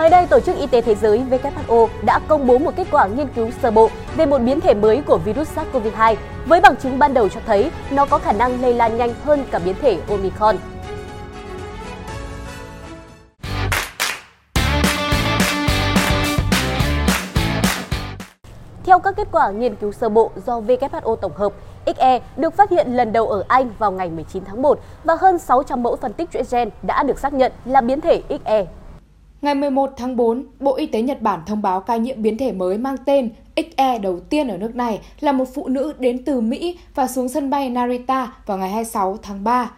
Mới đây, Tổ chức Y tế Thế giới WHO đã công bố một kết quả nghiên cứu sơ bộ về một biến thể mới của virus SARS-CoV-2 với bằng chứng ban đầu cho thấy nó có khả năng lây lan nhanh hơn cả biến thể Omicron. Theo các kết quả nghiên cứu sơ bộ do WHO tổng hợp, XE được phát hiện lần đầu ở Anh vào ngày 19 tháng 1 và hơn 600 mẫu phân tích chuỗi gen đã được xác nhận là biến thể XE. Ngày 11 tháng 4, Bộ Y tế Nhật Bản thông báo ca nhiễm biến thể mới mang tên XE đầu tiên ở nước này là một phụ nữ đến từ Mỹ và xuống sân bay Narita vào ngày 26 tháng 3.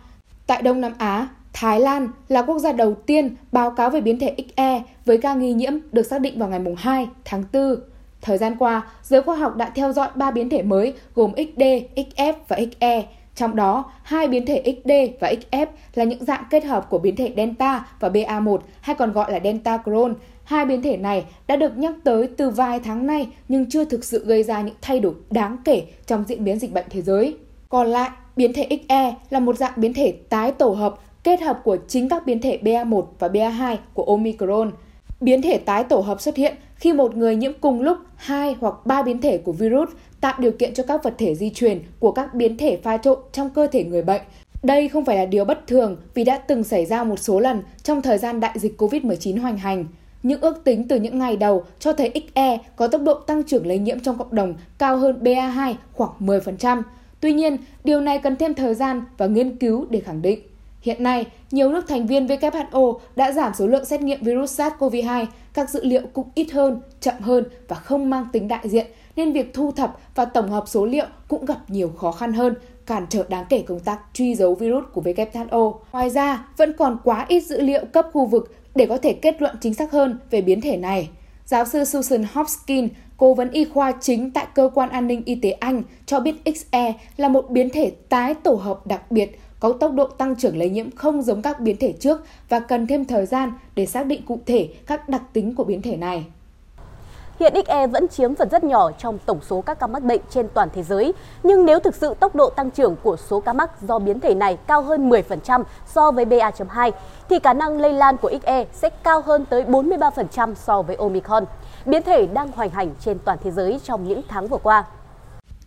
Tại Đông Nam Á, Thái Lan là quốc gia đầu tiên báo cáo về biến thể XE với ca nghi nhiễm được xác định vào ngày 2 tháng 4. Thời gian qua, giới khoa học đã theo dõi 3 biến thể mới gồm XD, XF và XE. Trong đó, hai biến thể XD và XF là những dạng kết hợp của biến thể Delta và BA1 hay còn gọi là Delta Crohn. Hai biến thể này đã được nhắc tới từ vài tháng nay nhưng chưa thực sự gây ra những thay đổi đáng kể trong diễn biến dịch bệnh thế giới. Còn lại, biến thể XE là một dạng biến thể tái tổ hợp kết hợp của chính các biến thể BA1 và BA2 của Omicron. Biến thể tái tổ hợp xuất hiện khi một người nhiễm cùng lúc hai hoặc ba biến thể của virus tạo điều kiện cho các vật thể di truyền của các biến thể pha trộn trong cơ thể người bệnh. Đây không phải là điều bất thường vì đã từng xảy ra một số lần trong thời gian đại dịch COVID-19 hoành hành. Những ước tính từ những ngày đầu cho thấy XE có tốc độ tăng trưởng lây nhiễm trong cộng đồng cao hơn BA2 khoảng 10%. Tuy nhiên, điều này cần thêm thời gian và nghiên cứu để khẳng định. Hiện nay, nhiều nước thành viên WHO đã giảm số lượng xét nghiệm virus SARS-CoV-2, các dữ liệu cũng ít hơn, chậm hơn và không mang tính đại diện, nên việc thu thập và tổng hợp số liệu cũng gặp nhiều khó khăn hơn, cản trở đáng kể công tác truy dấu virus của WHO. Ngoài ra, vẫn còn quá ít dữ liệu cấp khu vực để có thể kết luận chính xác hơn về biến thể này. Giáo sư Susan Hopkins, cố vấn y khoa chính tại Cơ quan An ninh Y tế Anh, cho biết XE là một biến thể tái tổ hợp đặc biệt có tốc độ tăng trưởng lây nhiễm không giống các biến thể trước và cần thêm thời gian để xác định cụ thể các đặc tính của biến thể này. Hiện XE vẫn chiếm phần rất nhỏ trong tổng số các ca mắc bệnh trên toàn thế giới, nhưng nếu thực sự tốc độ tăng trưởng của số ca mắc do biến thể này cao hơn 10% so với BA.2, thì khả năng lây lan của XE sẽ cao hơn tới 43% so với Omicron, biến thể đang hoành hành trên toàn thế giới trong những tháng vừa qua.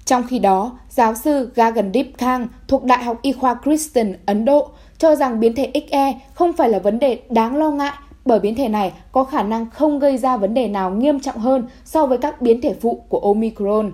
Trong khi đó, giáo sư gagandeep Kang thuộc Đại học Y khoa Kristen, Ấn Độ cho rằng biến thể XE không phải là vấn đề đáng lo ngại bởi biến thể này có khả năng không gây ra vấn đề nào nghiêm trọng hơn so với các biến thể phụ của Omicron.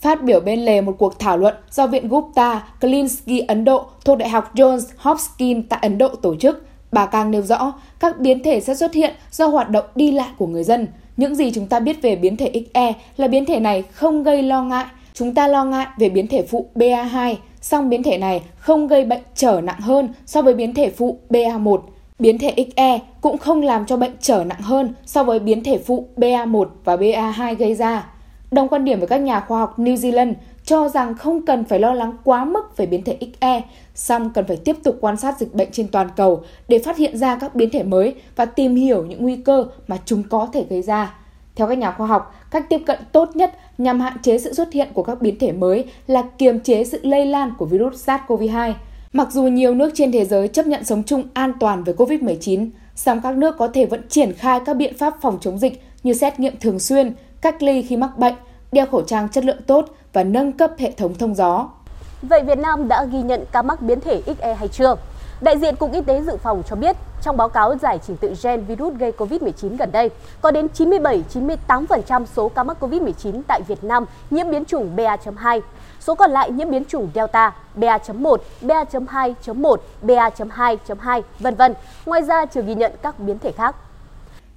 Phát biểu bên lề một cuộc thảo luận do Viện Gupta Klinsky Ấn Độ thuộc Đại học Johns Hopkins tại Ấn Độ tổ chức, bà Kang nêu rõ các biến thể sẽ xuất hiện do hoạt động đi lại của người dân. Những gì chúng ta biết về biến thể XE là biến thể này không gây lo ngại Chúng ta lo ngại về biến thể phụ BA2, song biến thể này không gây bệnh trở nặng hơn so với biến thể phụ BA1. Biến thể XE cũng không làm cho bệnh trở nặng hơn so với biến thể phụ BA1 và BA2 gây ra. Đồng quan điểm với các nhà khoa học New Zealand cho rằng không cần phải lo lắng quá mức về biến thể XE, song cần phải tiếp tục quan sát dịch bệnh trên toàn cầu để phát hiện ra các biến thể mới và tìm hiểu những nguy cơ mà chúng có thể gây ra. Theo các nhà khoa học, cách tiếp cận tốt nhất nhằm hạn chế sự xuất hiện của các biến thể mới là kiềm chế sự lây lan của virus SARS-CoV-2. Mặc dù nhiều nước trên thế giới chấp nhận sống chung an toàn với COVID-19, song các nước có thể vẫn triển khai các biện pháp phòng chống dịch như xét nghiệm thường xuyên, cách ly khi mắc bệnh, đeo khẩu trang chất lượng tốt và nâng cấp hệ thống thông gió. Vậy Việt Nam đã ghi nhận ca mắc biến thể XE hay chưa? Đại diện Cục Y tế Dự phòng cho biết, trong báo cáo giải trình tự gen virus gây COVID-19 gần đây, có đến 97-98% số ca mắc COVID-19 tại Việt Nam nhiễm biến chủng BA.2. Số còn lại nhiễm biến chủng Delta, BA.1, BA.2.1, BA.2.2, vân vân. Ngoài ra chưa ghi nhận các biến thể khác.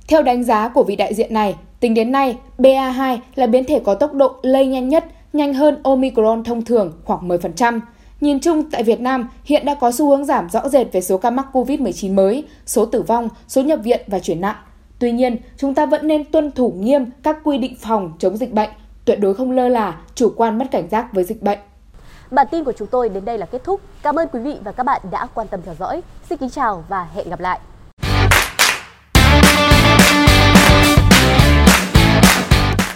Theo đánh giá của vị đại diện này, tính đến nay, BA2 là biến thể có tốc độ lây nhanh nhất, nhanh hơn Omicron thông thường khoảng 10%. Nhìn chung, tại Việt Nam hiện đã có xu hướng giảm rõ rệt về số ca mắc COVID-19 mới, số tử vong, số nhập viện và chuyển nặng. Tuy nhiên, chúng ta vẫn nên tuân thủ nghiêm các quy định phòng chống dịch bệnh, tuyệt đối không lơ là, chủ quan mất cảnh giác với dịch bệnh. Bản tin của chúng tôi đến đây là kết thúc. Cảm ơn quý vị và các bạn đã quan tâm theo dõi. Xin kính chào và hẹn gặp lại.